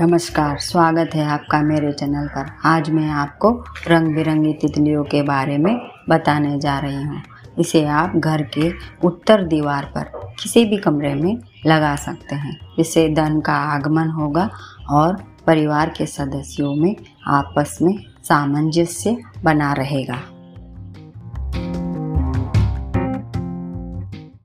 नमस्कार, स्वागत है आपका मेरे चैनल पर। आज मैं आपको रंग बिरंगी तितलियों के बारे में बताने जा रही हूँ। इसे आप घर के उत्तर दीवार पर किसी भी कमरे में लगा सकते हैं। इससे धन का आगमन होगा और परिवार के सदस्यों में आपस में सामंजस्य बना रहेगा।